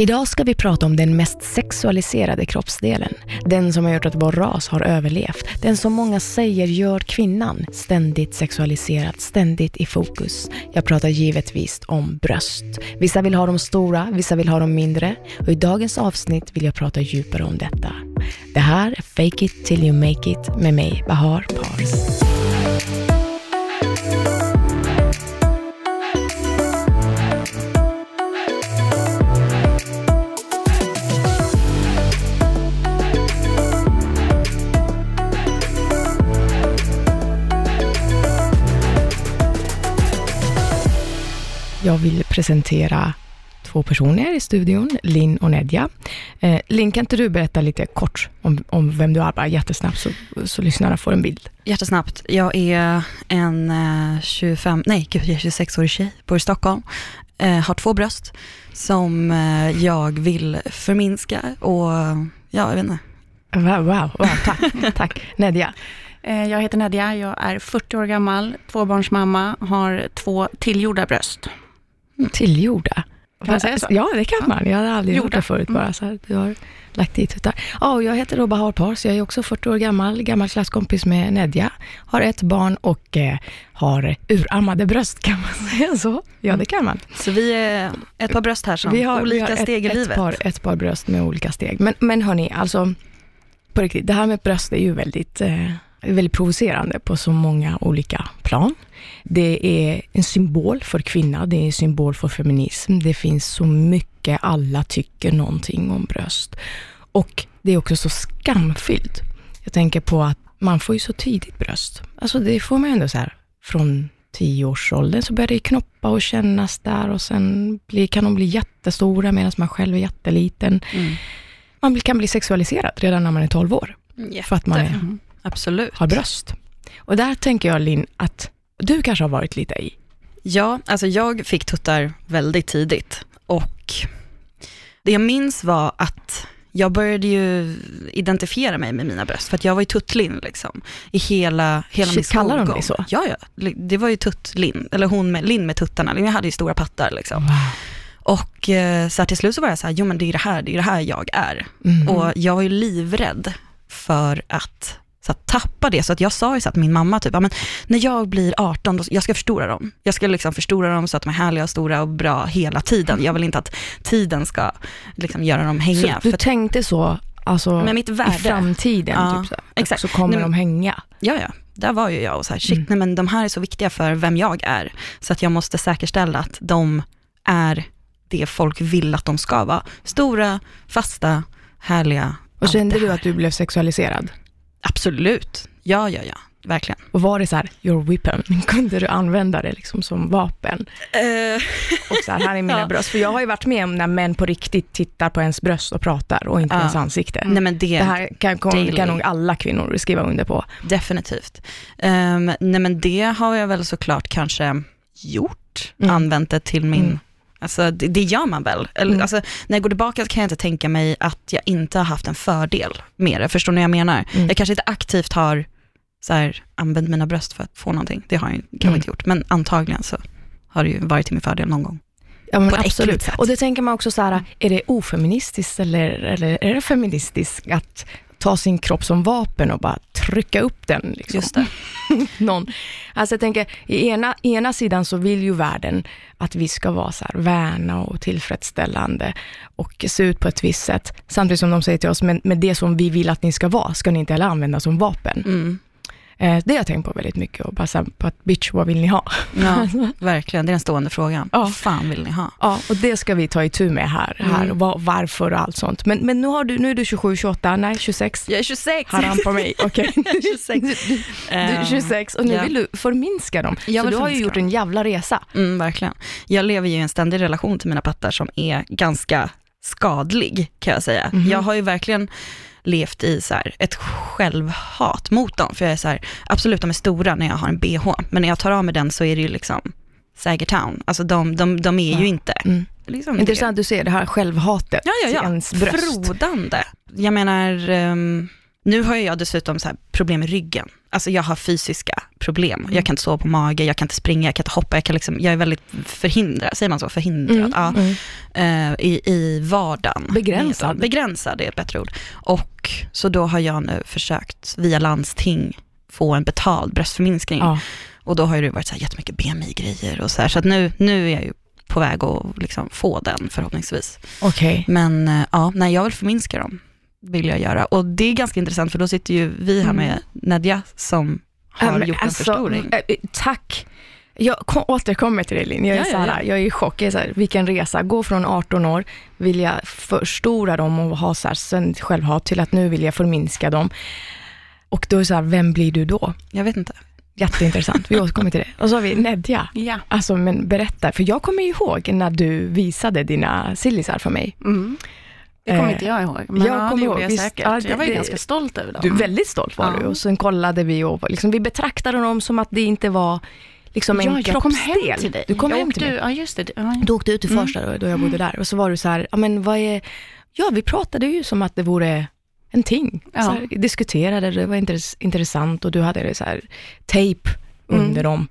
Idag ska vi prata om den mest sexualiserade kroppsdelen. Den som har gjort att vår ras har överlevt. Den som många säger gör kvinnan ständigt sexualiserad, ständigt i fokus. Jag pratar givetvis om bröst. Vissa vill ha dem stora, vissa vill ha dem mindre. Och i dagens avsnitt vill jag prata djupare om detta. Det här är Fake It Till You Make It med mig, Bahar Pars. Jag vill presentera två personer i studion, Linn och Nedja. Eh, Linn, kan inte du berätta lite kort om, om vem du är, bara jättesnabbt, så, så lyssnarna får en bild? Jättesnabbt. Jag är en eh, 25, nej gud, jag är 26-årig tjej, bor i Stockholm, eh, har två bröst som eh, jag vill förminska och ja, jag vet inte. Wow, wow, wow tack, tack. Nedja? Eh, Jag heter Nadja, jag är 40 år gammal, tvåbarnsmamma, har två tillgjorda bröst. Tillgjorda? Kan man säga så? Ja, det kan man. Jag hade aldrig gjort det förut, bara så här, du har lagt dit tuttar. Ja, och jag heter då Bahar Pars, jag är också 40 år gammal, gammal klasskompis med Nedja, har ett barn och eh, har urarmade bröst, kan man säga så? Ja, det kan man. Så vi är ett par bröst här som Vi har, olika vi har steg ett, i livet. Ett par, ett par bröst med olika steg. Men, men hörni, alltså på riktigt, det här med bröst är ju väldigt, eh, väldigt provocerande på så många olika plan. Det är en symbol för kvinna, det är en symbol för feminism. Det finns så mycket, alla tycker någonting om bröst. Och det är också så skamfyllt. Jag tänker på att man får ju så tidigt bröst. Alltså det får man ju ändå så här från tioårsåldern så börjar det knoppa och kännas där och sen blir, kan de bli jättestora medan man själv är jätteliten. Mm. Man kan bli sexualiserad redan när man är 12 år för att man är, Mm. Absolut. har bröst. Och där tänker jag Linn att du kanske har varit lite i. Ja, alltså jag fick tuttar väldigt tidigt och det jag minns var att jag började ju identifiera mig med mina bröst, för att jag var ju tuttlin liksom, i hela, hela min Shit, kallar de skolgång. dig så? Ja, ja. Det var ju tuttlin, eller hon med, Linn med tuttarna, jag hade ju stora pattar liksom. Och eh, så till slut så var jag så här, jo men det är det här, det är det här jag är. Mm. Och jag var ju livrädd för att så att tappa det, så att jag sa ju så att min mamma typ, men när jag blir 18, då, jag ska förstora dem. Jag ska liksom förstora dem så att de är härliga och stora och bra hela tiden. Jag vill inte att tiden ska liksom göra dem så hänga. du För, tänkte så, alltså med mitt i värde. framtiden, Ja, typ så, exakt. så kommer Nej, de hänga. Ja, ja, där var ju jag och så här, shit, Mm. nej men de här är så viktiga för vem jag är. Så att jag måste säkerställa att de är det folk vill att de ska vara. Stora, fasta, härliga. Och kände du att du blev sexualiserad? Absolut. Ja, ja, ja. Verkligen. Och var det så här, your weapon, kunde du använda det liksom som vapen? Och så här, här är mina Ja. bröst. För jag har ju varit med om när män på riktigt tittar på ens bröst och pratar och inte Ja. ens ansikte. Nej men det, Det här kan, daily. kan nog alla kvinnor skriva under på. definitivt. Um, nej men det har jag väl såklart kanske gjort, Mm. använt det till min, Mm. Alltså det, det gör man väl. Eller, Mm. alltså, när jag går tillbaka kan jag inte tänka mig att jag inte har haft en fördel med det, förstår ni vad jag menar? Mm. Jag kanske inte aktivt har så här, använt mina bröst för att få någonting, det har jag kanske Mm. inte gjort, men antagligen så har det ju varit till min fördel någon gång. Ja, men absolut. Och det tänker man också så här, är det ofeministiskt eller, eller är det feministiskt att ta sin kropp som vapen och bara trycka upp den? Liksom. Just det. Någon. Alltså jag tänker, i ena, ena sidan så vill ju världen att vi ska vara så här värna och tillfredsställande och se ut på ett visst sätt. Samtidigt som de säger till oss, men, men det som vi vill att ni ska vara, ska ni inte heller använda som vapen. Mm. Eh, det har jag tänkt på väldigt mycket och bara så på att bitch, vad vill ni ha? Ja, verkligen, det är den stående frågan. Ja. Vad fan vill ni ha? Ja, och det ska vi ta itu med här, här Mm. var, varför och allt sånt. Men, men nu, har du, nu är du 27, 28, nej 26. Jag är 26! Haram på mig, okej. 26. Du, du är 26 och nu ja. vill du förminska dem. Jag Så du har ju gjort dem. en jävla resa. Mm, verkligen. Jag lever ju i en ständig relation till mina pattar som är ganska skadlig, kan jag säga. Mhm. Jag har ju verkligen levt i så här, ett självhat mot dem, för jag är så här, absolut de är stora när jag har en bh, men när jag tar av mig den så är det ju liksom Sagertown, alltså de, de, de är Ja. ju inte Mm. liksom Intressant, du ser det här självhatet Ja, ja, ja. ens bröst. Frodande. Jag menar, ehm, Nu har jag dessutom så här problem med ryggen. Alltså jag har fysiska problem. Mm. Jag kan inte sova på mage, jag kan inte springa, jag kan inte hoppa, jag, kan liksom, jag är väldigt förhindrad, säger man så? Förhindrad? Mm, Ja, mm. eh, i, I vardagen. Begränsad. Begränsad är ett bättre ord. Och så då har jag nu försökt via landsting få en betald bröstförminskning. Ja. Och då har det varit så här jättemycket BMI-grejer och så här. Så att nu, nu är jag ju på väg att liksom få den förhoppningsvis. Okej. Men eh, ja, nej, jag vill förminska dem, vill jag göra. Och det är ganska intressant för då sitter ju vi här Mm. med Nadja som har men gjort en alltså, förstoring. eh, eh, Tack. Jag kom, återkommer till det Linn. Jag är, Ja, ja, jag är i chock. Jag är så här, vilken resa. Gå från 18 år, vilja förstora dem och ha så här, självhat till att nu vill jag förminska dem. Och då är så här, vem blir du då? Jag vet inte. Jätteintressant. Vi återkommer till det. Och så har vi Nedja. Ja. Alltså, men berätta, för jag kommer ihåg när du visade dina sillisar för mig. Mm. Det kommer Eh, inte jag ihåg, men jag ja, kommer det gjorde jag visst, säkert. ja, det- jag var ju det- ganska stolt över dem. Du, väldigt stolt var Ja. du och sen kollade vi och liksom, vi betraktade dem som att det inte var liksom en ja, jag kom hem kroppsdel. till dig. Du kom jag hem till mig. Ja, just det. Ja. Du åkte ut till Mm. Farsta då, då jag bodde där och så var du så här, ja men vad är, ja vi pratade ju som att det vore en ting. Ja. Så här, diskuterade, det var intress- intressant och du hade det så här tejp under dem.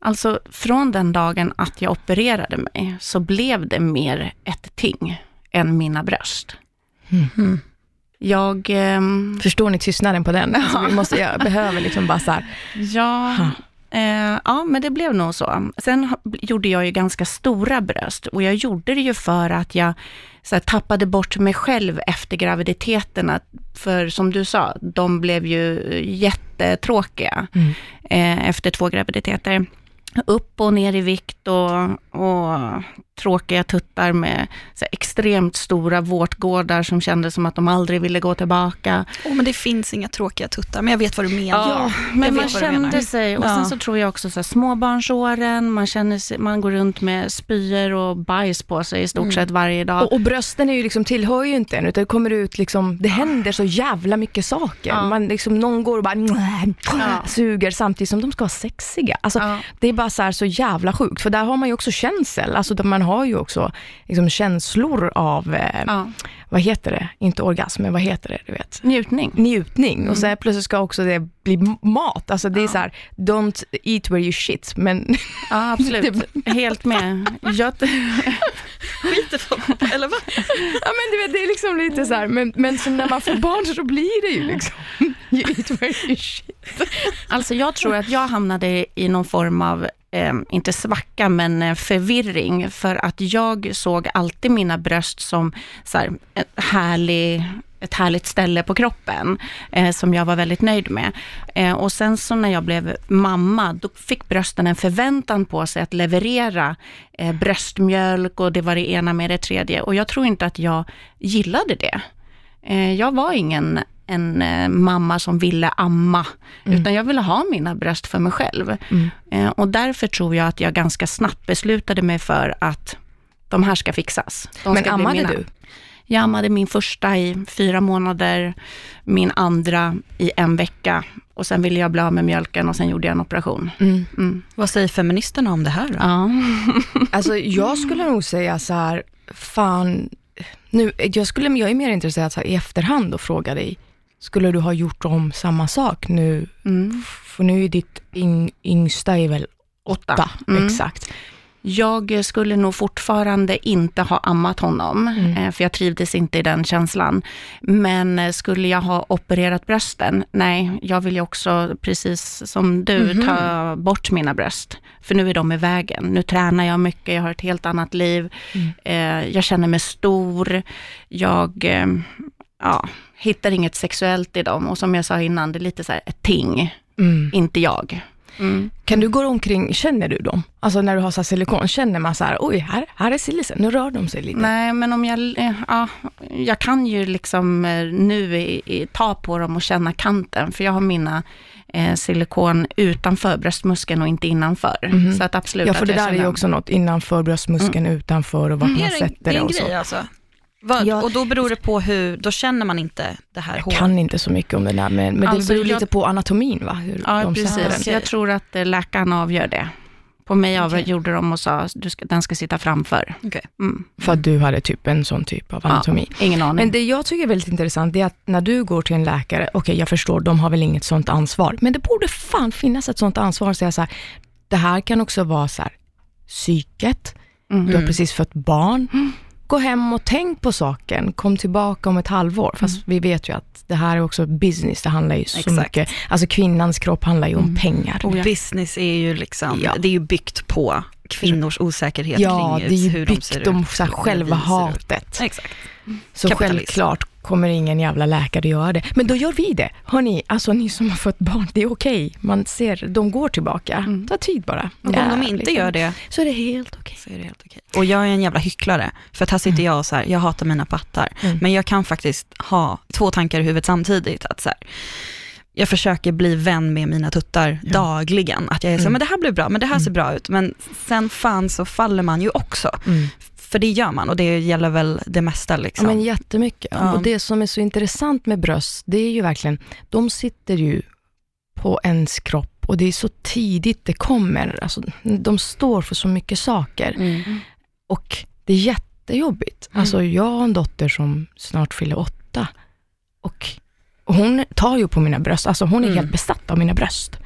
Alltså, från den dagen att jag opererade mig, så blev det mer ett ting än mina bröst. Mm. Jag, ehm, Förstår ni tystnaden på den? Alltså, vi måste, jag behöver liksom bara så här, ja, eh, ja, men det blev nog så. Sen gjorde jag ju ganska stora bröst och jag gjorde det ju för att jag så här, tappade bort mig själv efter graviditeterna. För som du sa, de blev ju jättetråkiga. Mm. eh, efter två graviditeter. Upp och ner i vikt och, och tråkiga tuttar med så här, extremt stora vårtgårdar som kändes som att de aldrig ville gå tillbaka. Åh, men det finns inga tråkiga tuttar, men jag vet vad du menar. Ja, men man kände sig, och Ja. sen så tror jag också så här, småbarnsåren, man känner sig, man går runt med spyor och bajs på sig i stort Mm. sett varje dag. och, och brösten är ju liksom, tillhör ju inte en, utan det kommer ut liksom, det händer så jävla mycket saker. Ja. Man liksom, någon går och bara Ja. suger samtidigt som de ska vara sexiga. Alltså, ja. Det är bara så, här, så jävla sjukt, för där har man ju också känsel. Alltså där man har ju också liksom, känslor av, eh, Ja. vad heter det? Inte orgasm, men vad heter det? Du vet? Njutning. Njutning. Och så här, plötsligt ska också det bli mat. Alltså det är Ja. så här, don't eat where you shit. Men Ja, absolut. Helt med. Jag, Skiter folk eller vad? Ja men du vet, det är liksom lite så här, men, men så när man får barn så blir det ju liksom, you eat where you shit. Alltså jag tror att jag hamnade i någon form av, eh, inte svacka, men eh, förvirring. För att jag såg alltid mina bröst som så här, härlig, ett härligt ställe på kroppen, eh, som jag var väldigt nöjd med. Eh, och sen så när jag blev mamma, då fick brösten en förväntan på sig att leverera eh, bröstmjölk och det var det ena med det tredje. Och jag tror inte att jag gillade det. Eh, jag var ingen en eh, mamma som ville amma, Mm. utan jag ville ha mina bröst för mig själv. Mm. Eh, och därför tror jag att jag ganska snabbt beslutade mig för att de här ska fixas. De Men ska bli ammade du? Jag ammade min första i fyra månader, min andra i en vecka och sen ville jag bli av med mjölken och sen gjorde jag en operation. Mm. Mm. Vad säger feministerna om det här då? Ja. Alltså jag skulle nog säga så här, fan, nu, jag, skulle, jag är mer intresserad så här, i efterhand och fråga dig, skulle du ha gjort om samma sak nu? Mm. För nu är ditt yng, yngsta är väl åtta, Åtta. Mm. exakt. Jag skulle nog fortfarande inte ha ammat honom, Mm. eh, för jag trivdes inte i den känslan. Men eh, skulle jag ha opererat brösten? Nej, jag vill ju också, precis som du, Mhm. ta bort mina bröst. För nu är de i vägen. Nu tränar jag mycket, jag har ett helt annat liv. Mm. Eh, jag känner mig stor. Jag ja, hittar inget sexuellt i dem. Och som jag sa innan, det är lite så här ett ting, Mm. inte jag. Mm. Kan du gå omkring, känner du dem? Alltså när du har så här silikon, känner man så här, oj, här, här är sillisen, nu rör de sig lite. Nej, men om jag, eh, ja, jag kan ju liksom eh, nu i, i, ta på dem och känna kanten, för jag har mina eh, silikon utanför bröstmuskeln och inte innanför. Mhm. Så att absolut Ja, för det där är ju också något innanför bröstmuskeln, utanför och vart Det man är sätter det är det en och så. grej alltså. Vad, Ja. Och då beror det på hur, då känner man inte det här Jag håret. kan inte så mycket om det där, men, men Alltså, det beror jag- lite på anatomin, va? Hur Ja, de precis. den. Jag tror att eh, läkaren avgör det På mig Okej. avgjorde de och sa, du ska, den ska sitta framför. Okej. Mm. För att du hade typ en sån typ av anatomi. Ingen aning. Men det jag tycker är väldigt intressant, det är att när du går till en läkare, okej jag förstår, de har väl inget sånt ansvar, men det borde fan finnas ett sånt ansvar, att säga så här, det här kan också vara så här, psyket, Mm. du har precis fött barn, gå hem och tänk på saken, kom tillbaka om ett halvår, fast vi vet ju att det här är också business, det handlar ju så Exakt. mycket, alltså kvinnans kropp handlar ju om pengar. Oh, ja. Business är ju liksom, Ja. det är ju byggt på kvinnors osäkerhet Ja, kring det är ju hur de ser byggt om ut. så här, och hur själva vi ser ut. hatet. Exakt. Så Kapitalism. självklart kommer ingen jävla läkare göra det. Men då gör vi det. Hörni, alltså ni som har fått barn, det är okej. Man ser, de går tillbaka. Mm. Ta tid bara. Och Ja, om de inte liksom. gör det, Så är det helt okej. så är det helt okej. Och jag är en jävla hycklare, för att här sitter jag och så här, jag hatar mina pattar, Mm. men jag kan faktiskt ha två tankar i huvudet samtidigt, att så här, jag försöker bli vän med mina tuttar Ja. dagligen, att jag är så, Mm. men det här blir bra, men det här ser bra ut, men sen fan så faller man ju också, Mm. För det gör man och det gäller väl det mesta Ja, liksom. men jättemycket. Ja. Och det som är så intressant med bröst, det är ju verkligen, de sitter ju på ens kropp och det är så tidigt det kommer. Alltså, de står för så mycket saker. Mm. Och det är jättejobbigt. Mm. Alltså jag har en dotter som snart fyller åtta. Och hon tar ju på mina bröst, alltså hon är Mm. helt besatt av mina bröst.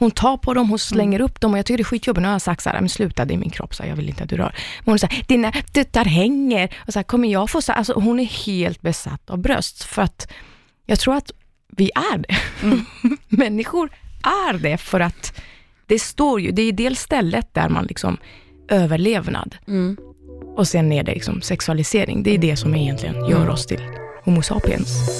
Hon tar på dem, hon slänger upp dem och jag tycker det är skitjobbigt. Nu har jag sagt så här, men sluta det är min kropp, så här, jag vill inte att du rör. Men hon här, dina tuttar hänger. Och så här, kommer jag få så här, alltså hon är helt besatt av bröst. För att jag tror att vi är det. Mm. Människor är det för att det står ju, det är dels stället där man liksom överlevnad Mm. och sen är det liksom sexualisering. Det är det som egentligen gör oss till Homo sapiens.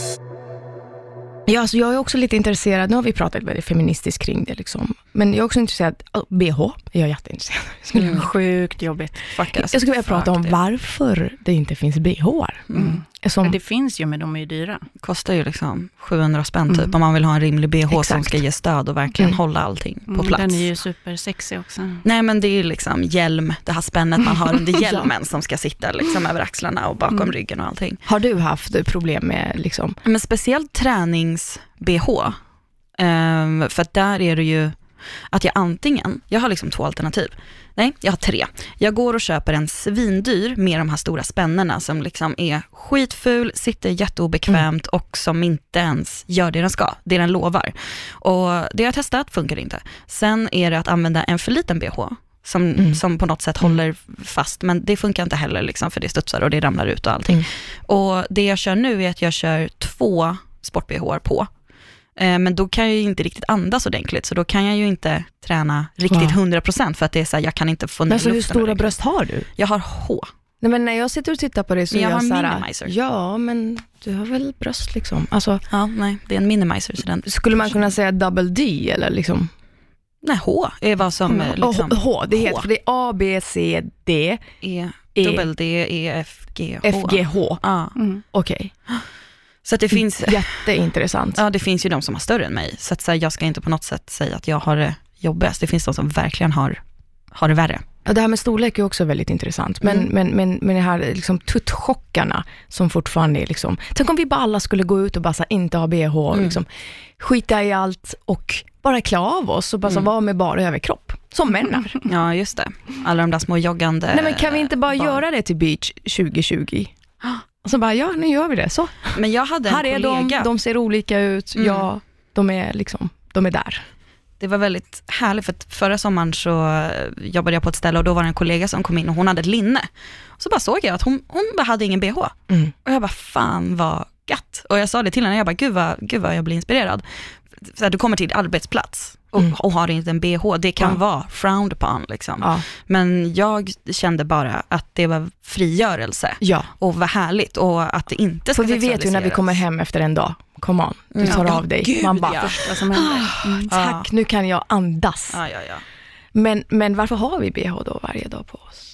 Ja, alltså jag är också lite intresserad, nu har vi pratat väldigt feministiskt kring det, liksom men jag är också intresserad, oh, BH är jag jätteintresserad av. Jag skulle, Mm. Sjukt jobbigt. Fuck alltså. jag skulle vilja prata om det. varför det inte finns BH. Mm. Som, Men det finns ju, men de är ju dyra. Kostar ju liksom 700 spänn typ, Mm. om man vill ha en rimlig bh som Exakt. ska ge stöd och verkligen Mm. hålla allting på Mm, plats. Den är ju supersexig också. Nej men det är ju liksom hjälm, det här spännet man har under hjälmen som ska sitta liksom över axlarna och bakom Mm. ryggen och allting. har du haft problem med, liksom, Men speciellt tränings-bh, ehm, för att där är det ju att jag antingen, jag har liksom två alternativ. Nej, jag har tre. Jag går och köper en svindyr med de här stora spännena som liksom är skitful, sitter jätteobekvämt och som inte ens gör det den ska, det den lovar. Och det jag har testat funkar inte. Sen är det att använda en för liten bh som, Mm. som på något sätt håller fast, men det funkar inte heller liksom, för det studsar och det ramlar ut och allting. Mm. Och det jag kör nu är att jag kör två sport-bh på. Eh, Men då kan jag ju inte riktigt andas ordentligt, så då kan jag ju inte träna riktigt Wow. 100% för att det är så här, jag kan inte få ner men så hur luften stora bröst har du? Jag har H. Nej, men när jag sitter och tittar på det så jag är jag har så här, minimizer. ja men du har väl bröst liksom. Alltså, Ja, nej, det är en minimizer. Så den, skulle man kunna säga double D eller liksom? Nej, H är vad som eh, liksom, Och H, det H. heter, för det är A, B, C, D, E, E, dubbel D, E, F, G, H. F, G, H. Ja, Mm. Okej, så det finns, jätteintressant. ja, det finns ju de som har större än mig, så att så här, jag ska inte på något sätt säga att jag har det jobbigast. Det finns de som verkligen har, har det värre. Ja, Det här med storlek är också väldigt intressant, men, Mm. men, men, men det här liksom tuttchockarna som fortfarande är liksom, tänk om vi bara alla skulle gå ut och bara så inte ha bh, och Mm. liksom, skita i allt och bara klä av oss och bara Mm. vara med bara överkropp, som män är. Ja, just det. Alla de där små joggande Nej men kan vi inte bara barn. göra det till beach 2020? Och så bara, ja nu gör vi det, så. Men jag hade en Här är de, kollega, de ser olika ut, Mm. ja, de är liksom, de är där. det var väldigt härligt för att förra sommaren så eh, jobbade jag på ett ställe och då var det en kollega som kom in och hon hade ett linne. Så bara såg jag att hon, hon bara hade ingen bh. Mm. Och jag bara, fan vad gött. Och jag sa det till henne, jag bara, gud vad, gud vad jag blir inspirerad. Så här, du kommer till arbetsplats och, Mm. och har inte en bh, det kan Ja. vara frowned upon liksom. Ja. Men jag kände bara att det var frigörelse ja, och vad härligt och att det inte ska för vi vet ju när vi kommer hem efter en dag, come on, du Mm. tar Ja, av dig. gud, Man bara, händer. Mm. tack, nu kan jag andas. Men, men varför har vi bh då varje dag på oss?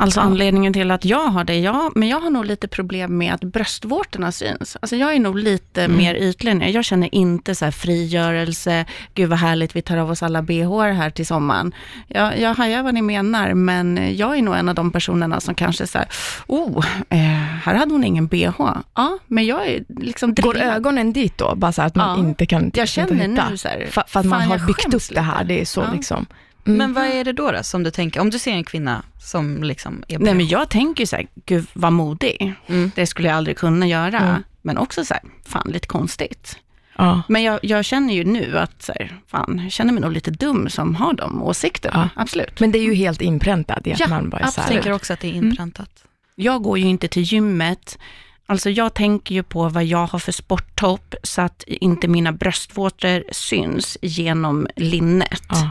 Alltså anledningen till att jag har det, ja, men jag har nog lite problem med att bröstvårtorna syns. Alltså jag är nog lite Mm. mer ytlig nu. Jag känner inte så här frigörelse, gud vad härligt vi tar av oss alla bh här till sommaren. Jag, jag hajar vad ni menar, men jag är nog en av de personerna som kanske så här, oh, eh, här hade hon ingen bh. Ja, men jag är liksom Går drillad. ögonen dit då? Bara så att man Ja. inte kan Jag känner hitta? nu så här, För, för att man har byggt upp det här, det är så Ja. liksom. Mm. Men vad är det då, då som du tänker, om du ser en kvinna som liksom är Nej men jag tänker så här, gud vad modig. Mm. Det skulle jag aldrig kunna göra. Mm. Men också så här, fan lite konstigt. Ja. Men jag, jag känner ju nu att, så här, fan, jag känner mig nog lite dum som har de åsikterna. Absolut. Men det är ju helt inpräntat i att Ja, man bara är så Jag tänker också att det är inpräntat. Jag går ju inte till gymmet. Alltså jag tänker ju på vad jag har för sporttopp så att inte mina bröstvårtor syns genom linnet. Ja.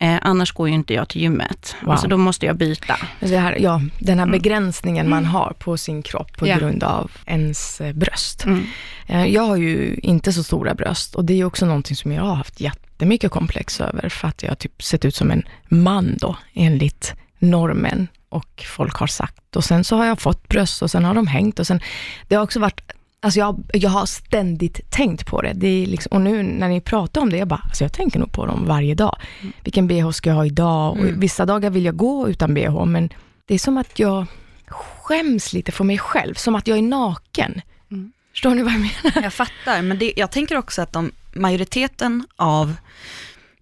Eh, annars går ju inte jag till gymmet. Wow. Alltså då måste jag byta. Det här, ja, den här Mm. begränsningen man har på sin kropp på Ja. grund av ens eh, bröst. Mm. Eh, Jag har ju inte så stora bröst och det är också någonting som jag har haft jättemycket komplex över för att jag har typ sett ut som en man då enligt normen och folk har sagt. Och sen så har jag fått bröst och sen har de hängt och sen, det har också varit Alltså jag, jag har ständigt tänkt på det. det är liksom, och nu när ni pratar om det, jag bara, alltså jag tänker nog på dem varje dag. Vilken bh ska jag ha idag? Och Mm. vissa dagar vill jag gå utan bh, men det är som att jag skäms lite för mig själv, som att jag är naken. Mm. Förstår ni vad jag menar? Jag fattar, men det, jag tänker också att de, majoriteten av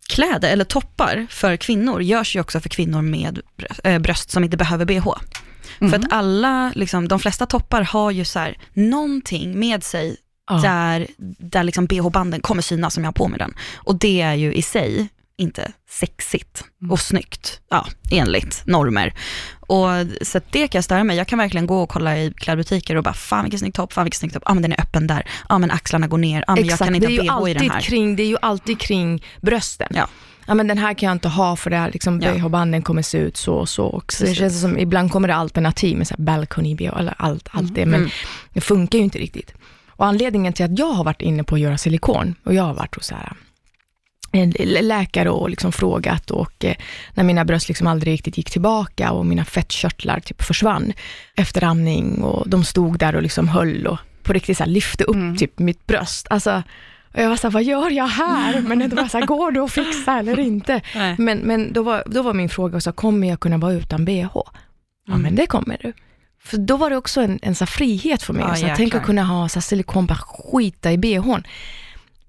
kläder eller toppar för kvinnor görs ju också för kvinnor med bröst, äh, bröst som inte behöver bh. Mhm. För att alla, liksom, de flesta toppar har ju så här, någonting med sig där, där liksom bh-banden kommer synas som jag har på mig den. Och det är ju i sig inte sexigt och snyggt, ja, enligt normer. Och så det kan jag störa mig. Jag kan verkligen gå och kolla i klädbutiker och bara, fan vilken snygg topp, fan vilken snygg topp, ja men den är öppen där, ja men axlarna går ner, ja men jag kan inte ha bh i den alltid här. Kring, det är ju alltid kring brösten. Ja. Ja men den här kan jag inte ha för det här liksom Ja. bh-banden kommer se ut så och så. Och så det känns som, ibland kommer det alternativ med så här balcony bh eller allt, allt det, men Mm. det funkar ju inte riktigt. Och anledningen till att jag har varit inne på att göra silikon, och jag har varit hos så här, läkare och liksom frågat och eh, när mina bröst liksom aldrig riktigt gick tillbaka och mina fettkörtlar typ försvann efter amning och de stod där och liksom höll och på riktigt så lyfte upp Mm. typ mitt bröst. Alltså, och jag var så här, vad gör jag här? Men det var så här, går det att fixa eller inte? Nej. Men, men då, var, då var min fråga, så här, kommer jag kunna vara utan bh? Ja Mm. men det kommer du. För då var det också en, en så frihet för mig. Ja, så tänker jäklar. kunna ha så här silikon, bara skita i bhn.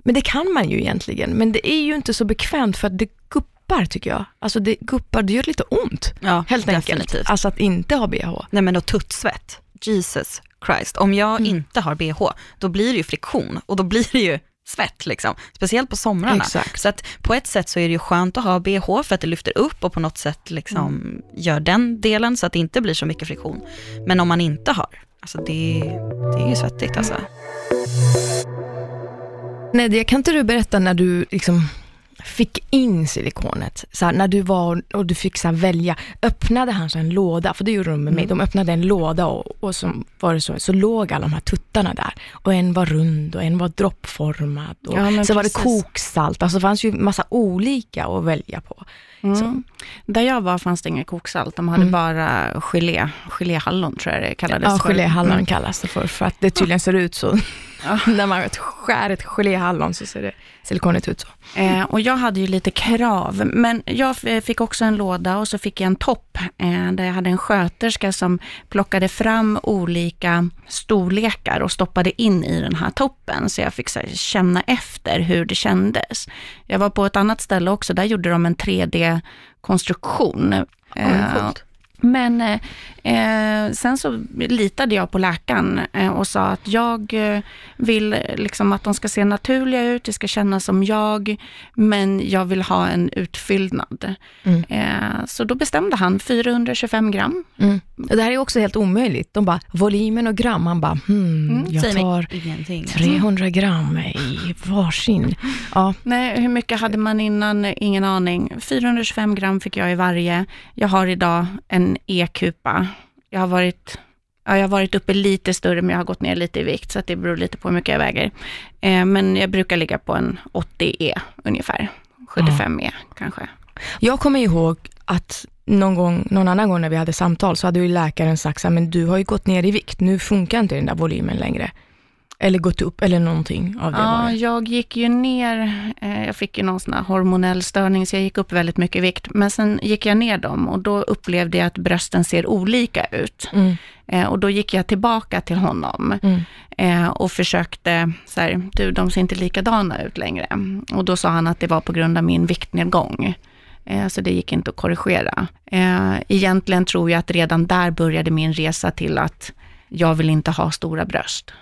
Men det kan man ju egentligen, men det är ju inte så bekvämt för att det guppar tycker jag. Alltså det guppar, det gör lite ont Ja, helt definitivt. enkelt. Alltså att inte ha bh. Nej men och tuttsvett, Jesus Christ. Om jag Mm. inte har bh, då blir det ju friktion och då blir det ju svett liksom. Speciellt på somrarna. Exakt. Så att på ett sätt så är det ju skönt att ha bh för att det lyfter upp och på något sätt liksom Mm. gör den delen så att det inte blir så mycket friktion. Men om man inte har, alltså det, det är ju svettigt alltså. Nadia, kan inte du berätta när du liksom fick in silikonet? Så här, när du var och du fick så här välja, öppnade han så en låda, för det gjorde de med mig, de öppnade en låda och, och så var det så, så låg alla de här tuttarna där. Och en var rund och en var droppformad och Ja, så var det precis. koksalt, alltså det fanns ju massa olika att välja på. Mm. Där jag var fanns det inget koksalt, de hade Mm. bara gelé, geléhallon tror jag det kallades Ja, för. geléhallon Mm. kallas det för, för att det tydligen ser ut så. Ja. när man skär ett geléhallon så ser det silikonet ut så. Eh, och jag hade ju lite krav, men jag fick också en låda och så fick jag en topp eh, där jag hade en sköterska som plockade fram olika storlekar och stoppade in i den här toppen. Så jag fick så här, känna efter hur det kändes. Jag var på ett annat ställe också, där gjorde de en 3D-konstruktion. Eh, men eh, sen så litade jag på läkaren eh, och sa att jag eh, vill liksom att de ska se naturliga ut, det ska kännas som jag, men jag vill ha en utfyllnad. Mm. Eh, så då bestämde han 425 gram. Mm. Det här är också helt omöjligt. De bara, volymen och gram, man bara, hmm, Mm, jag tar ingenting. 300 gram i varsin. Ja, Nej, hur mycket hade man innan? Ingen aning. 425 gram fick jag i varje. Jag har idag en e-kupa. Jag har varit Ja, jag har varit uppe lite större, men jag har gått ner lite i vikt, så att det beror lite på hur mycket jag väger. Eh, men jag brukar ligga på en 80 E ungefär. 75 E kanske. jag kommer ihåg att någon, gång, någon annan gång när vi hade samtal så hade ju läkaren sagt så här, men du har ju gått ner i vikt, nu funkar inte den där volymen längre. Eller gått upp eller någonting av det Ja, jag gick ju ner, eh, jag fick ju någon sån här hormonell störning, så jag gick upp väldigt mycket i vikt. Men sen gick jag ner dem och då upplevde jag att brösten ser olika ut. Mm, Eh, och då gick jag tillbaka till honom mm, eh, och försökte, så här, du de ser inte likadana ut längre. Och då sa han att det var på grund av min viktnedgång. Eh, så det gick inte att korrigera. Eh, egentligen tror jag att redan där började min resa till att jag vill inte ha stora bröst.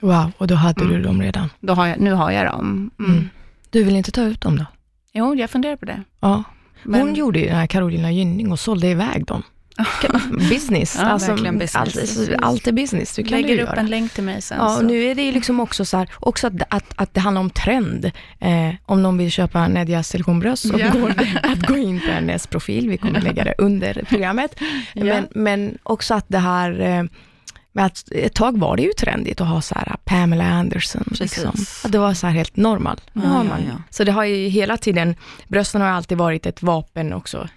Wow, och då hade Mm. du dem redan. Då har jag, nu har jag dem. Mm. Mm. Du vill inte ta ut dem då? Jo, jag funderar på det. Ja. Men- Hon gjorde ju den här Carolina Gynning och sålde iväg dem. Business. Ja, alltså, business. Allt, allt är business, det kan Lägger du upp göra. en länk till mig sen. Ja, så. och nu är det ju liksom också så här, också att, att, att det handlar om trend. Eh, om någon vill köpa Nedjas silikonbröst så Ja. går det att gå in på hennes profil. Vi kommer lägga det under programmet. Ja. Men, men också att det här, eh, med att ett tag var det ju trendigt att ha så här Pamela Anderson. Liksom. Att det var så här helt normal. Ja, ja, ja. Så det har ju hela tiden, brösten har alltid varit ett vapen också.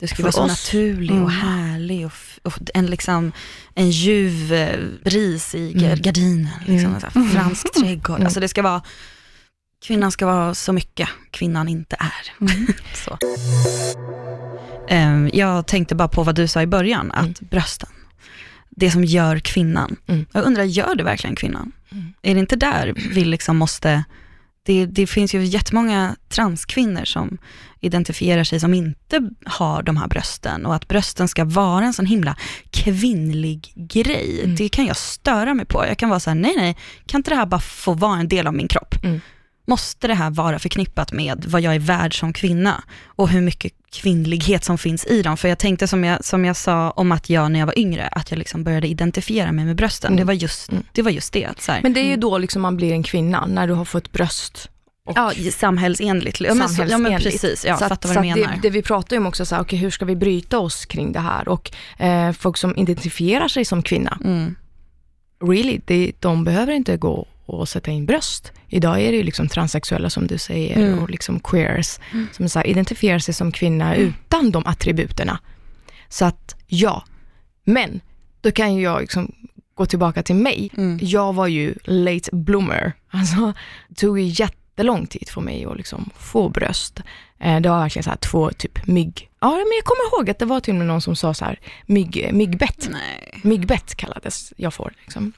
Det skulle vara så oss. naturlig Mm. och härlig och, och en, liksom, en ljuv eh, bris i Mm. gardinen. Liksom, Mm. fransk trädgård. Mm. Alltså det ska vara, kvinnan ska vara så mycket kvinnan inte är. Mm. Så. Ehm, jag tänkte bara på vad du sa i början, att Mm. brösten, det som gör kvinnan. Mm. Jag undrar, gör det verkligen kvinnan? Mm. Är det inte där vi liksom måste, det, det finns ju jättemånga transkvinnor som identifierar sig som inte har de här brösten och att brösten ska vara en sån himla kvinnlig grej. Mm. Det kan jag störa mig på. Jag kan vara så här, nej nej, kan inte det här bara få vara en del av min kropp? Mm. Måste det här vara förknippat med vad jag är värd som kvinna och hur mycket kvinnlighet som finns i dem? För jag tänkte som jag, som jag sa om att jag när jag var yngre, att jag liksom började identifiera mig med brösten. Mm. Det, var just, Mm. det var just det. Att så här, Men det är ju då liksom man blir en kvinna, när du har fått bröst. Och Ja, samhällsenligt. Ja, men, så, ja, men Samhällsenligt. precis, jag så att, vad så menar. Det, det vi pratar ju om också, så här, okay, hur ska vi bryta oss kring det här? Och eh, folk som identifierar sig som kvinna, Mm. really, det, de behöver inte gå och sätta in bröst. Idag är det ju liksom transsexuella som du säger Mm. och liksom queers Mm. som så här, identifierar sig som kvinna utan de attributerna. Så att ja, men då kan ju jag liksom gå tillbaka till mig. Mm. Jag var ju late bloomer. Alltså, det tog ju jättelång tid för mig att liksom få bröst. Eh, Det var verkligen så här två typ mygg. Ja, men jag kommer ihåg att det var till och med någon som sa så här, mygg, myggbett. Nej. Myggbett kallades jag får. Liksom.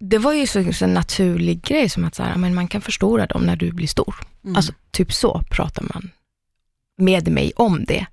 Det var ju så, så en naturlig grej som att så här, men man kan förstora dem när du blir stor. Mm. Alltså typ så pratar man med mig om det.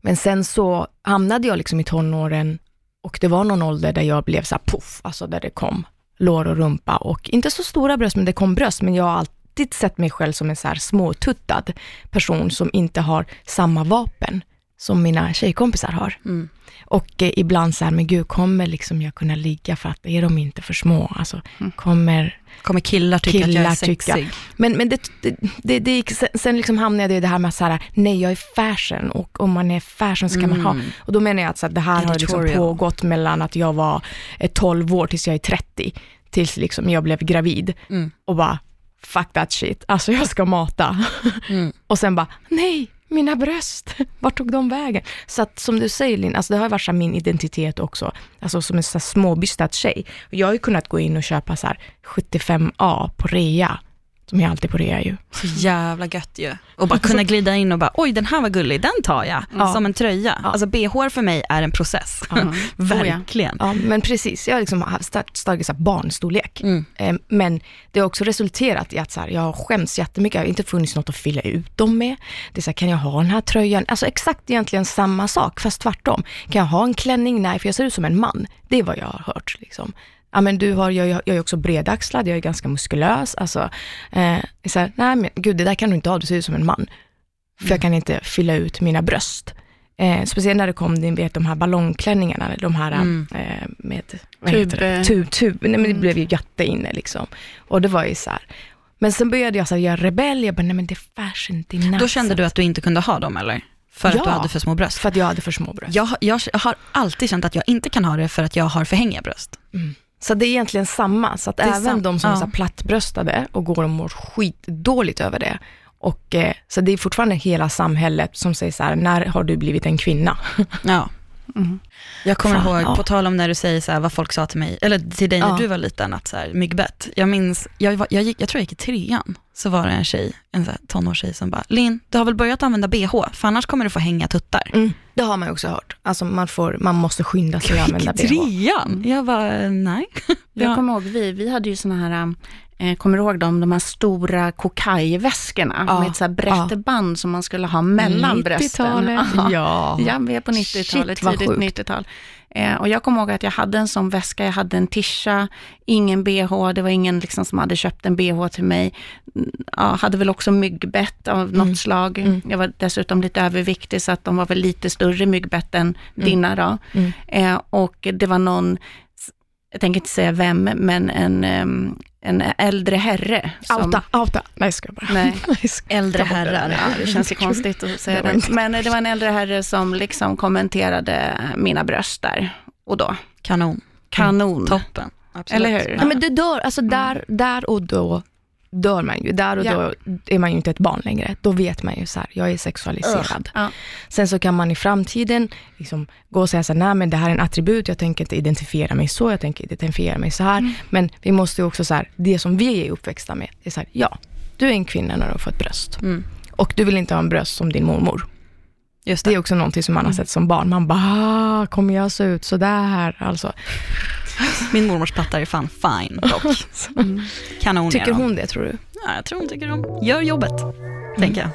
Men sen så hamnade jag liksom i tonåren och det var någon ålder där jag blev så här puff, alltså där det kom lår och rumpa och inte så stora bröst, men det kom bröst, men jag har alltid sett mig själv som en så här småtuttad person som inte har samma vapen som mina tjejkompisar har. Mm. Och eh, ibland så här, men gud, kommer liksom jag kunna ligga för att är de inte för små? Alltså, Mm. kommer Kommer killar tycka att jag är Killar tycka. sexig? men, men det, det, det, det gick, sen, sen liksom hamnade jag i det här med att så här, nej jag är fashion och om man är fashion så kan man ha. Mm. Och då menar jag att så här, det här har liksom Editorial. pågått mellan att jag var eh, 12 år tills jag är 30, tills liksom jag blev gravid Mm. och bara fuck that shit, alltså jag ska mata. Mm. Och sen bara, nej, mina bröst, vart tog de vägen? Så att som du säger Linn, alltså det har varit så min identitet också, alltså som en så småbystad tjej. Jag har ju kunnat gå in och köpa så här 75A på rea, som är alltid på rea ju. Så jävla gött ju. Och bara kunna glida in och bara, oj den här var gullig, den tar jag. Ja. Som en tröja. Ja. Alltså bh för mig är en process. Mm. Verkligen. Ja, men precis, jag har liksom haft stark barnstorlek. Mm. Eh, Men det har också resulterat i att så här, jag har skämts jättemycket, det har inte funnits något att fylla ut dem med. Det är så här, kan jag ha den här tröjan? Alltså exakt egentligen samma sak, fast tvärtom. Kan jag ha en klänning? Nej, för jag ser ut som en man. Det är vad jag har hört. Liksom. Ja, men du har, jag, jag är också bredaxlad, jag är ganska muskulös. Alltså, eh, så här, nej men gud, det där kan du inte ha, du ser ut som en man. För jag kan inte fylla ut mina bröst. Eh, speciellt när det kom ni vet, de här ballongklänningarna, de här Mm. eh, med, vad Tub, heter det? eh. Tub, tub. Nej, men det Mm. blev ju jätteinne liksom. Och det var ju så här. Men sen började jag så här, göra rebell, jag bara, nej men det är fashion, det är. Då kände du att du inte kunde ha dem eller? För Ja. att du hade för små bröst? För att jag hade för små bröst. Jag, har- jag har alltid känt att jag inte kan ha det för att jag har för hängiga bröst. Så det är egentligen samma, så att är även de som är ja. så här plattbröstade och går och mår skitdåligt över det. Och, eh, så det är fortfarande hela samhället som säger så här, när har du blivit en kvinna? Ja. Mm. Jag kommer Fan, ihåg, ja. på tal om när du säger så här, vad folk sa till mig, eller till dig när Ja. du var liten, att så här, myggbett. Jag minns, jag, var, jag, gick, jag tror jag gick i trean, så var det en tjej, en så här tonårstjej som bara, Linn, du har väl börjat använda bh, för annars kommer du få hänga tuttar. Mm. Det har man ju också hört. Alltså man, får, man måste skynda sig att använda gick i bh. trean? Jag bara, nej. Jag Ja. kommer ihåg, vi, vi hade ju såna här eh, kommer du ihåg dem, de här stora kokajväskorna Ja, med ett så här brätteband som man skulle ha mellan brösten. 90-talet. Ja. Ja, vi är på 90-talet, Shit, vad tidigt sjukt. 90-tal. Eh, och jag kommer ihåg att jag hade en sån väska, jag hade en tisha, ingen bh, det var ingen liksom som hade köpt en bh till mig. Mm, Ja, hade väl också myggbett av något Mm. slag. Mm. Jag var dessutom lite överviktig, så att de var väl lite större myggbett än dina då. Mm. Eh, och det var någon, jag tänker inte säga vem, men en, en äldre herre. Som, Outa, outa. Nej, ska jag bara. Nej. Äldre herrar. Ja, det känns ju konstigt att säga Det det. Men det var en äldre herre som liksom kommenterade mina bröst där och då. Kanon. Kanon. Toppen. Absolut. Eller hur? Ja, men det dör, alltså där, där och då dör man ju. Där och Ja. då är man ju inte ett barn längre. Då vet man ju så här, jag är sexualiserad. Ja. Sen så kan man i framtiden liksom gå och säga så här, nej men det här är en attribut, jag tänker inte identifiera mig så, jag tänker identifiera mig så här. Mm. Men vi måste ju också så här, det som vi är uppväxta med, det är så här, ja, du är en kvinna när du har fått bröst. Mm. Och du vill inte ha en bröst som din mormor. Just Det det. är också någonting som man har sett som barn. Man bara, ah, kommer jag se ut så där? Alltså, Min mormors pattar är fan fine dock. Mm. Kanon tycker hon det tror du? Ja, jag tror hon tycker om. Gör jobbet, tänker jag.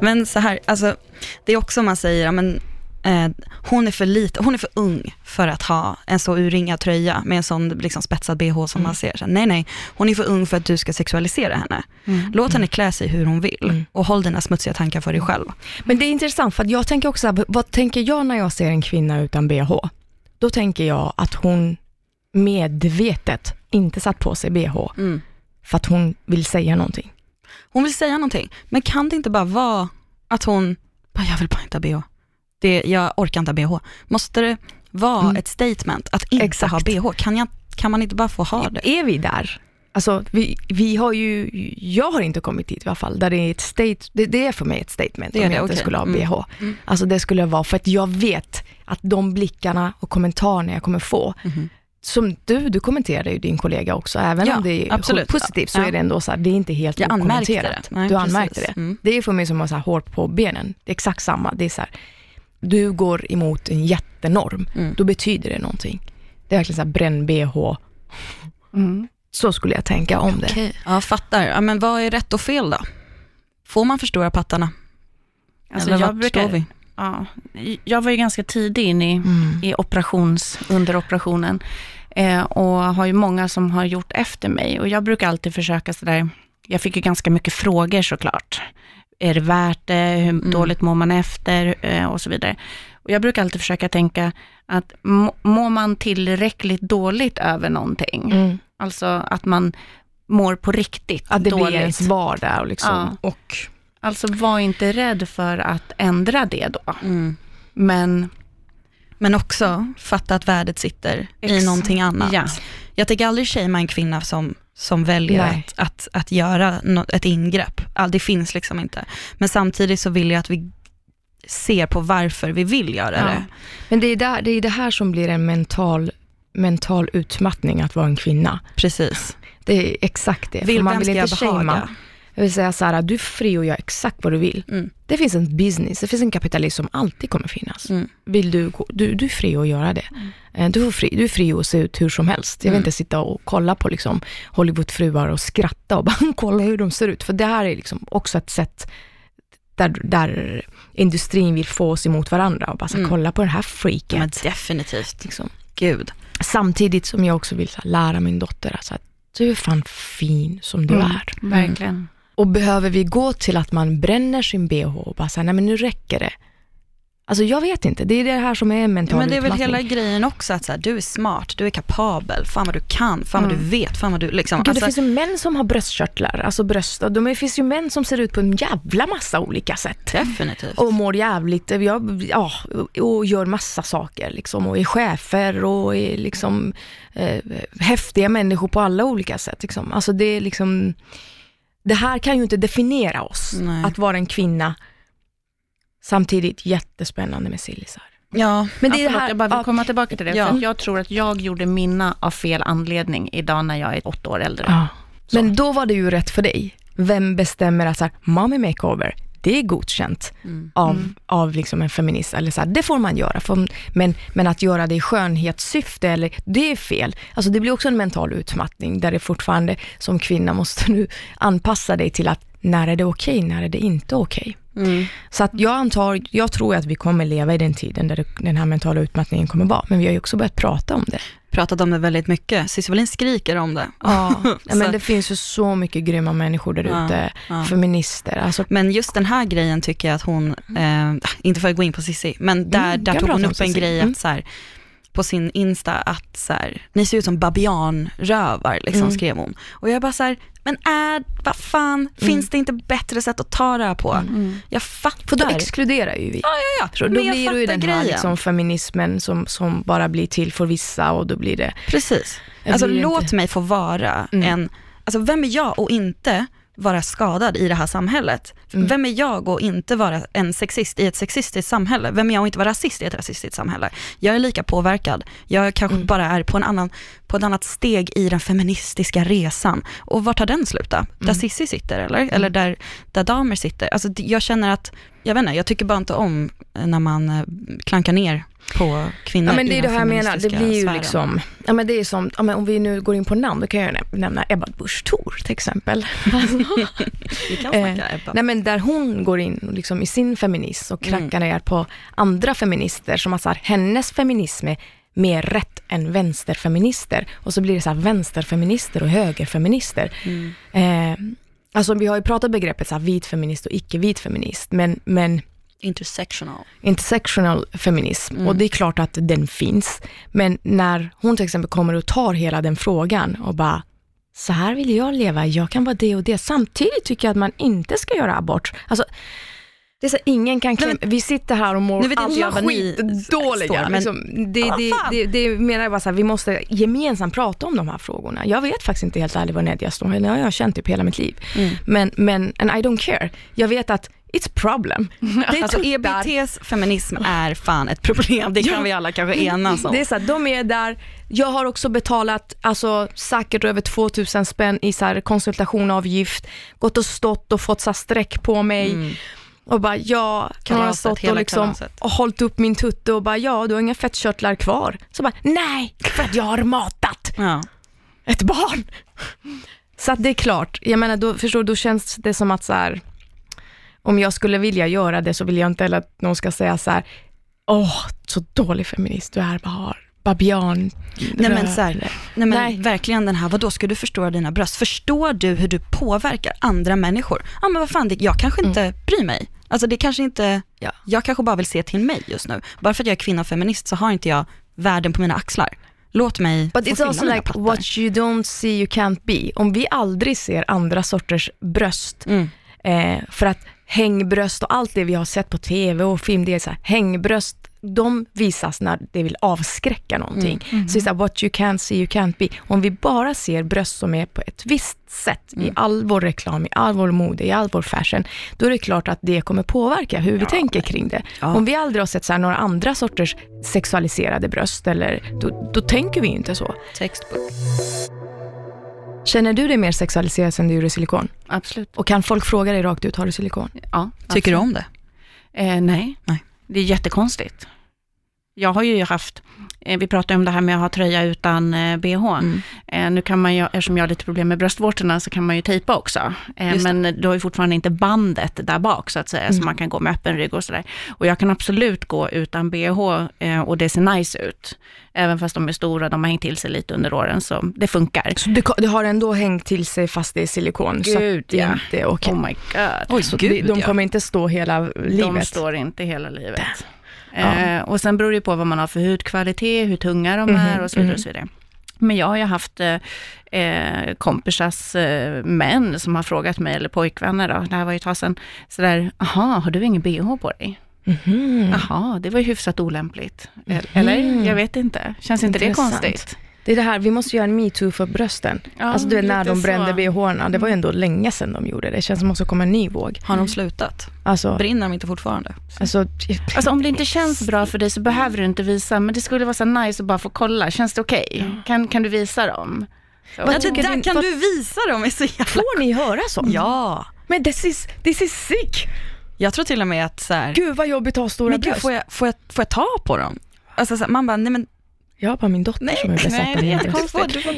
Men så här, alltså, det är också om man säger, men, eh, hon är för lite, hon är för ung för att ha en så urringad tröja med en sån liksom, spetsad bh som Mm. man ser. Så, nej, nej, hon är för ung för att du ska sexualisera henne. Mm. Låt henne klä sig hur hon vill Mm. och håll dina smutsiga tankar för dig själv. Men det är intressant, för jag tänker också, vad tänker jag när jag ser en kvinna utan bh? Då tänker jag att hon medvetet inte satt på sig bh för att hon vill säga någonting. Hon vill säga någonting, men kan det inte bara vara att hon, bara, jag vill bara inte ha bh. Det, jag orkar inte ha bh. Måste det vara Mm. ett statement att inte Exakt. ha bh? Kan, jag, kan man inte bara få ha det? Är vi där? Alltså, vi, vi har ju, jag har inte kommit dit i alla fall, där det är ett state, det, det är för mig ett statement Det om det, jag inte okej. skulle ha Mm. bh. Mm. Alltså det skulle vara för att jag vet att de blickarna och kommentarerna jag kommer få, Mhm. som du, du kommenterade ju din kollega också, även Ja, om det är absolut. positivt så Ja. är det ändå så här, det är inte helt Jag okommenterat. Nej, du precis. anmärkte det. Mm. Det är för mig som att ha så här hår på benen. Det är exakt samma. Det är så här, du går emot en jättenorm, Mm. då betyder det någonting. Det är verkligen så här bränn-bh. Mm. Så skulle jag tänka om det. Okej, ja fattar. Ja, men vad är rätt och fel då? Får man förstora pattarna? Alltså Eller jag, vart står brukar, vi? ja, jag var ju ganska tidig in i, Mm. i operations, under operationen eh, och har ju många som har gjort efter mig och jag brukar alltid försöka sådär, jag fick ju ganska mycket frågor såklart. Är det värt det? Hur Mm. dåligt mår man efter? Eh, och så vidare. Och jag brukar alltid försöka tänka att må- mår man tillräckligt dåligt över någonting, Mm. Alltså att man mår på riktigt Att det dåligt. blir ens vardag och liksom. Och, Alltså var inte rädd för att ändra det då. Mm. Men Men också fatta att värdet sitter i Ex- någonting annat. Ja. Jag tänker aldrig shamea en kvinna som, som väljer Nej. att, att, att göra nå- ett ingrepp. All, det finns liksom inte. Men samtidigt så vill jag att vi ser på varför vi vill göra Ja. det. Men det är, där, det är det här som blir en mental, mental utmattning att vara en kvinna. Precis. Det är exakt det. Vill, man vill inte behaga? Jag vill säga så här, du är fri och gör exakt vad du vill. Mm. Det finns en business, det finns en kapitalism som alltid kommer finnas. Mm. Vill du, du, du är fri att göra det. Eh, Du, får fri, du är fri att se ut hur som helst. Jag vill Mm. inte sitta och kolla på liksom Hollywoodfruar och skratta och bara kolla hur de ser ut. För det här är liksom också ett sätt där, där industrin vill få oss emot varandra och bara så, Mm. kolla på det här Ja, freaket. men definitivt. liksom. Gud. Samtidigt som jag också vill så här, lära min dotter alltså, att du är fan fin som du Mm. är. verkligen. Och behöver vi gå till att man bränner sin bh och bara säga, nej men nu räcker det. Alltså jag vet inte, det är det här som är en Ja, mental men det är väl hela grejen också, att så här, du är smart, du är kapabel, fan vad du kan, fan vad Mm. du vet, fan vad du liksom. Gud, alltså, det finns ju män som har bröstkörtlar, alltså bröst. och De, det finns ju män som ser ut på en jävla massa olika sätt. Definitivt. Och mår jävligt, ja, ja, och gör massa saker liksom. Och är chefer och är liksom eh, häftiga människor på alla olika sätt. Liksom. Alltså det är liksom, det här kan ju inte definiera oss, Nej. att vara en kvinna. Samtidigt jättespännande med sillisar. Ja, Men det ja, är det förlåt, här, jag bara vill ja, komma tillbaka till det, Ja. för jag tror att jag gjorde mina av fel anledning idag när jag är åtta år äldre. ja. Men då var det ju rätt för dig. Vem bestämmer att så här, mommy makeover, det är godkänt Mm. av, Mm. av liksom en feminist. Eller så här, det får man göra, för, men, men att göra det i skönhetssyfte, eller, det är fel. Alltså det blir också en mental utmattning, där det fortfarande som kvinna måste du anpassa dig till att när är det okej, när är det inte okej. Mm. Så att jag antar, jag tror att vi kommer leva i den tiden där det, den här mentala utmattningen kommer vara, men vi har ju också börjat prata om det. Pratat om det väldigt mycket. Cissi Wallin skriker om det. Ja, men det finns ju så mycket grymma människor där Ja, ute, ja. feminister, alltså Men just den här grejen tycker jag att hon, eh, inte för att gå in på Cissi, men där, Mm, där tog hon upp en grej Mm. att så här, på sin Insta att så här, ni ser ut som babianrövar, liksom, Mm. skrev hon. Och jag bara så här, men är, vad fan, finns det inte bättre sätt att ta det här på? Mm. Jag fattar. För då exkluderar ju vi. ja, ja, ja. Så då Men blir det ju den här liksom feminismen som, som bara blir till för vissa och då blir det... Precis. Alltså låt inte- mig få vara Mm. en, alltså vem är jag och inte vara skadad i det här samhället? Mm. Vem är jag och inte vara en sexist i ett sexistiskt samhälle? Vem är jag och inte vara rasist i ett rasistiskt samhälle? Jag är lika påverkad. Jag kanske Mm. bara är på, en annan, på ett annat steg i den feministiska resan. Och var tar den slut då? Där Mm. Sissi sitter eller? Eller där, där damer sitter? Alltså jag känner att, jag vet inte, jag tycker bara inte om när man eh, klankar ner på kvinnor Ja men det är det här jag menar, det blir ju sfären. liksom, ja men det är som, ja, men om vi nu går in på namn, då kan jag näm- nämna Ebba Busch Thor till exempel. Vi kan Eh, Ebba. Nej men där hon går in liksom i sin feminism och Mm. klackar ner på andra feminister som att så här, hennes feminism är mer rätt än vänsterfeminister. Och så blir det så här vänsterfeminister och högerfeminister. Mm. Eh, alltså vi har ju pratat begreppet så här, vit feminist och icke-vit feminist, men, men Intersectional. intersectional feminism Mm. och det är klart att den finns. Men när hon till exempel kommer och tar hela den frågan och bara, så här vill jag leva, jag kan vara det och det. Samtidigt tycker jag att man inte ska göra abort. Alltså, det är så, ingen kan klämma, vi sitter här och mår alla skitdåliga. liksom, det, det, det, det menar jag bara så här, vi måste gemensamt prata om de här frågorna. Jag vet faktiskt inte helt ärligt var Nedja står, det har jag känt typ hela mitt liv. Mm. Men, men, and I don't care. Jag vet att it's problem. Det är Alltså. EBTs feminism är fan ett problem, det kan Ja. vi alla kanske enas om. Det är så här, de är där. Jag har också betalat alltså, säkert över 2000 spänn i så här, konsultationavgift, gått och stått och fått så här, streck på mig. Mm. Och bara, ja, Kalaset, stått och, liksom, kalaset. och hållit upp min tutte och bara, ja, du har inga fettkörtlar kvar. Så bara, nej, för att jag har matat Ja. ett barn. Så att det är klart, jag menar, då, förstår då känns det som att så här, om jag skulle vilja göra det så vill jag inte heller att någon ska säga så här, åh, så dålig feminist du är, bara har babian Nej men, så här, rör." nej men Nej. verkligen den här, vadå ska du förstora dina bröst? Förstår du hur du påverkar andra människor? Ja men vad fan, det, jag kanske inte bryr mig. Alltså det kanske inte, Ja. jag kanske bara vill se till mig just nu. Bara för att jag är kvinna och feminist så har inte jag världen på mina axlar. Låt mig But få it's also like pattar. what you don't see you can't be. Om vi aldrig ser andra sorters bröst, Mm. eh, för att hängbröst och allt det vi har sett på tv och film, det är så här, hängbröst, de visas när det vill avskräcka någonting. Mm. Så det är så här, what you can't see you can't be. Om vi bara ser bröst som är på ett visst sätt i Mm. all vår reklam, i all vår mode, i all vår fashion, då är det klart att det kommer påverka hur vi tänker kring det. Ja. Om vi aldrig har sett så några andra sorters sexualiserade bröst, eller, då, då tänker vi inte så. Textbook. Känner du dig mer sexualiserad sen du gjorde silikon? Absolut. Och kan folk fråga dig rakt ut, har du silikon? Ja, Tycker du om det? Eh, nej. Nej. det är jättekonstigt. Jag har ju haft, vi pratade om det här med att ha tröja utan eh, bh. Mm. Eh, nu kan man ju, eftersom jag har lite problem med bröstvårtorna, så kan man ju tejpa också. Eh, men du har ju fortfarande inte bandet där bak, så att säga, Mm. så man kan gå med öppen rygg och sådär. Och jag kan absolut gå utan bh eh, och det ser nice ut. Även fast de är stora, de har hängt till sig lite under åren, så det funkar. Så det, det har ändå hängt till sig fast det är silikon? så Gud, att det ja. inte är okej. Oh my god. Oj, Så gud de ja. kommer inte stå hela livet? De står inte hela livet. Ja. Eh, och sen beror det på vad man har för hudkvalitet, hur tunga de Mhm, är och så vidare. mhm. Och så vidare. Men jag har ju haft eh, eh, kompisars eh, män som har frågat mig, eller pojkvänner då, det här var ju ett tag sedan, sådär, aha, har du ingen bh på dig? Mhm. Jaha, det var ju hyfsat olämpligt. Eller? Jag vet inte. Känns inte det Intressant. konstigt? Det är det här, vi måste göra en metoo för brösten. Ja, alltså du vet när de brände så. bhn det var ju ändå länge sedan de gjorde det. Det känns som att det kommer en ny våg. Har de slutat? Alltså, Brinner de inte fortfarande? alltså, Alltså om det inte känns bra för dig så behöver du inte visa, men det skulle vara så nice att bara få kolla. Känns det okej? Kan, kan du visa dem? Så. Vad Ja, det där kan du visa dem, är så jävla... får ni höra sånt? Ja. Men this is, this is sick. Jag tror till och med att så här, Gud vad jobbigt att ha stora men gud, bröst. får jag, får, jag, får jag ta på dem? Alltså, så här, man bara, nej men Jag har bara min dotter Nej, som är besatt Nej, av det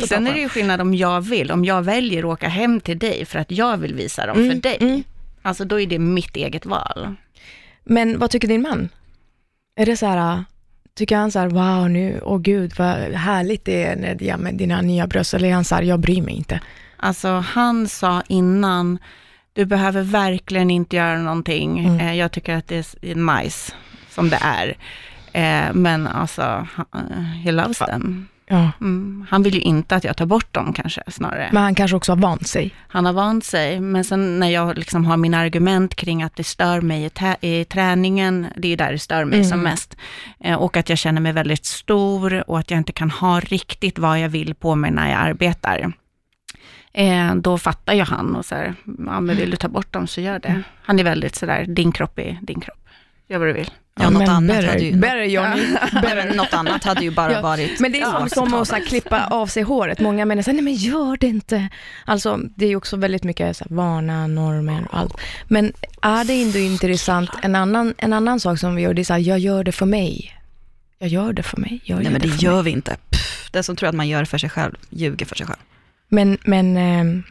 ta Sen är det ju skillnad om jag vill, om jag väljer att åka hem till dig för att jag vill visa dem Mm, för dig. mm. Alltså då är det mitt eget val. Men vad tycker din man? Är det så här, tycker han så här, wow nu, åh gud vad härligt det är Nedja med dina nya bröst, eller är han så här, jag bryr mig inte? Alltså han sa innan, du behöver verkligen inte göra någonting. Mm. Eh, jag tycker att det är nice som det är. Eh, men alltså, han, he loves them. Ja. Mm. Han vill ju inte att jag tar bort dem kanske, snarare. Men han kanske också har vant sig. Han har vant sig, men sen när jag liksom har mina argument kring att det stör mig i, i träningen, det är där det stör mig Mm. som mest. Eh, och att jag känner mig väldigt stor och att jag inte kan ha riktigt vad jag vill på mig när jag arbetar. Eh, då fattar ju han och så här, ja men vill du ta bort dem så gör det. Han är väldigt sådär, din kropp är din kropp. Gör vad du vill. Ja, något men annat better, hade ju- Better Johnny. Något annat hade ju bara Ja, varit Men det är som, som att så här, klippa av sig håret. Många människor säger, nej men gör det inte. Alltså, det är ju också väldigt mycket så här, vana, normer och allt. Men är det inte intressant, en annan, en annan sak som vi gör, det är så här, jag gör det för mig. Jag gör det för mig. Jag Nej men det för gör mig. vi inte. Pff, den som tror att man gör det för sig själv, ljuger för sig själv. Men, men, ehm,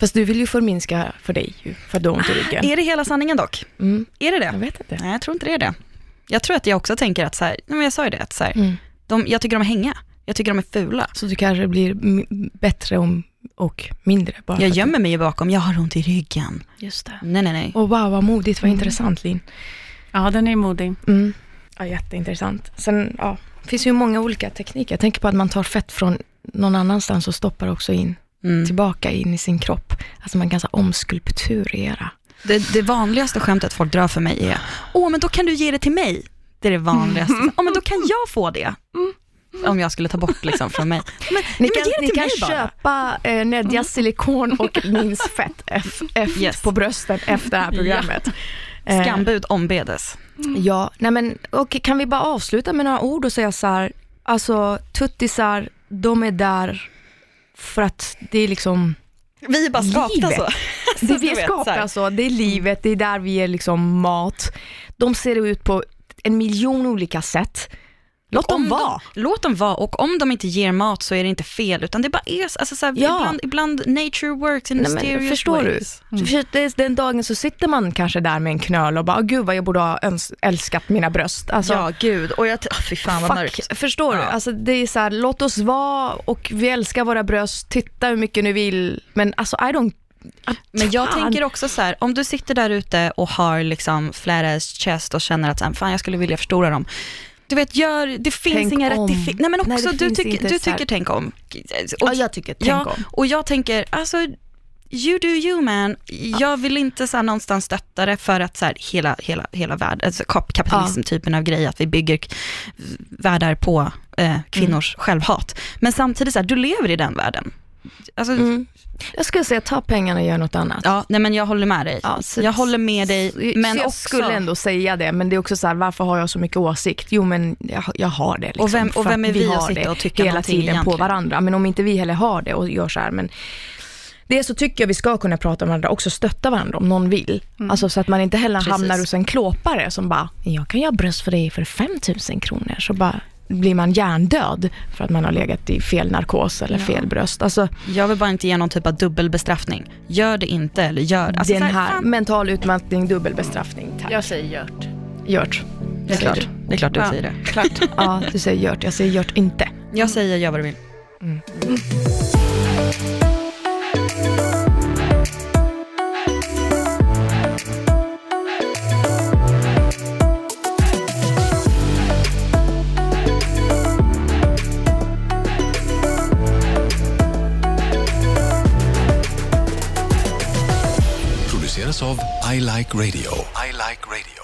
fast du vill ju förminska för dig ju, för att du har ont i ryggen. Är det hela sanningen dock? Mm, Är det jag det? vet inte. Nej, jag tror inte det är det. Jag tror att jag också tänker att så här, men jag sa ju det, att så här, Mm. de, jag tycker de är hänga. Jag tycker de är fula. Så du kanske blir m- bättre om, och mindre bara Jag gömmer mig ju bakom, jag har ont i ryggen. Just det. Nej, nej, nej. Och wow, vad modigt, vad Mm. intressant Linn. Ja, den är modig. Mm. Ja, jätteintressant. Sen, ja, det finns ju många olika tekniker. Jag tänker på att man tar fett från någon annanstans och stoppar också in, Mm. tillbaka in i sin kropp. Alltså man kan så omskulpturera. Det, det vanligaste skämtet folk drar för mig är, åh men då kan du ge det till mig. Det är det vanligaste. Åh men då kan jag få det. Om jag skulle ta bort liksom från mig. Men, Ni kan, ni kan köpa eh, Nedjas silikon och Nins fett F, F Yes. på brösten efter det här programmet. Eh, Skambud ombedes. Ja, nej men och kan vi bara avsluta med några ord och säga så här, alltså tuttisar, de är där för att det är liksom, Vi är bara skapta Livet. så. det Så vi är skapta så det är livet, det är där vi är liksom mat. De ser ut på en miljon olika sätt. Låt dem vara. De, låt dem vara och om de inte ger mat så är det inte fel utan det bara är alltså, så här, Ja. ibland, ibland nature works in Nej, men mysterious förstår du? ways. För det är Den dagen så sitter man kanske där med en knöl och bara, "Åh, gud vad jag borde ha älskat mina bröst. Alltså, ja gud, och jag, oh, fy fan vad Fuck, mörkt. förstår du? Ja. Alltså det är så här, låt oss vara och vi älskar våra bröst, titta hur mycket ni vill, men alltså I don't... Men jag tänker också så här, om du sitter där ute och har liksom flat ass chest och känner att fan jag skulle vilja förstora dem. Du vet, gör, det finns Tänk inga rätt fel. Nej men också, Nej, du, inte du tycker tänk om. Ja, jag tycker, tänk ja, om. och jag tänker, alltså you do you man. Jag vill inte så här, någonstans stötta det för att så här, hela, hela, hela världen, alltså kap- kapitalism-typen av grej, att vi bygger världar på eh, kvinnors Mm. självhat. Men samtidigt, så här, du lever i den världen. Alltså, Mm. Jag skulle säga ta pengarna och gör något annat. Ja, nej men jag håller med dig. Ja, så- jag håller med dig, men jag också... skulle ändå säga det, men det är också så här, varför har jag så mycket åsikt? Jo, men jag, jag har det. Liksom, Och vem- och vem är att vi att sitta och tycka hela tiden på egentligen? varandra. Men om inte vi heller har det och gör så här, men det så tycker jag vi ska kunna prata med varandra, också stötta varandra om någon vill. Alltså så att man inte heller Precis. hamnar hos en klåpare som bara, jag kan göra bröst för dig för 5000 kronor. Så bara blir man hjärndöd för att man har legat i fel narkos eller fel bröst. Alltså Jag vill bara inte ge någon typ av dubbelbestraffning. Gör det inte eller gör alltså, den här fan, mental utmattning, dubbelbestraffning. Tack. Jag säger gjort. Gjort. Det är klart, det är klart du Ja. säger det. Klart. Ja, du säger gjort. Jag säger gjort inte. Jag säger gör vad du vill. of I Like Radio. I Like Radio.